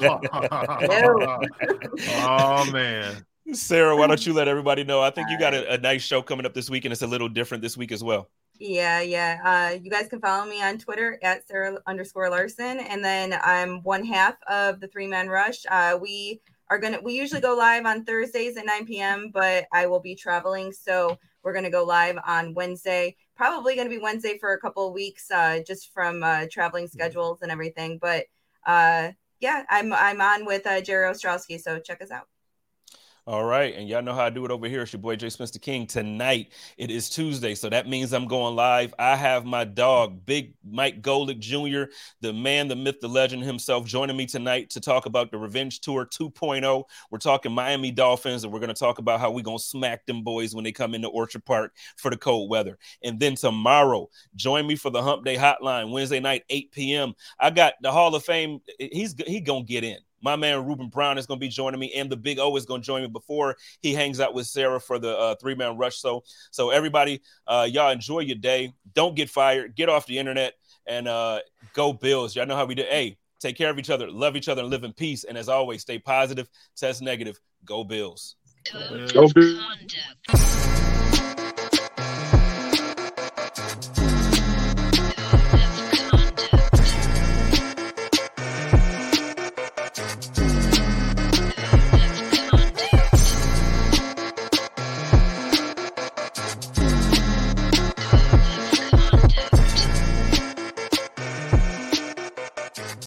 oh man. Sara, why don't you let everybody know? I think you got a, a nice show coming up this week, and it's a little different this week as well. Yeah, yeah. Uh, you guys can follow me on Twitter at Sara underscore Larson, and then I'm one half of the Three Man Rush. Uh, we are gonna. We usually go live on Thursdays at 9 p.m., but I will be traveling, so we're gonna go live on Wednesday. Probably gonna be Wednesday for a couple of weeks, uh, just from uh, traveling schedules and everything. But uh, yeah, I'm I'm on with uh, Jerry Ostrowski, so check us out. All right. And y'all know how I do it over here. It's your boy Jay Spencer King. Tonight, it is Tuesday. So that means I'm going live. I have my dog, Big Mike Golick Jr., the man, the myth, the legend himself, joining me tonight to talk about the Revenge Tour 2.0. We're talking Miami Dolphins, and we're going to talk about how we're going to smack them boys when they come into Orchard Park for the cold weather. And then tomorrow, join me for the Hump Day Hotline, Wednesday night, 8 p.m. I got the Hall of Fame. He's he going to get in. My man Ruben Brown is going to be joining me, and the Big O is going to join me before he hangs out with Sara for the uh, three man rush. So, so everybody, uh, y'all enjoy your day. Don't get fired. Get off the internet and uh, go Bills. Y'all know how we do. Hey, take care of each other, love each other, and live in peace. And as always, stay positive, test negative. Go Bills. Go Bills.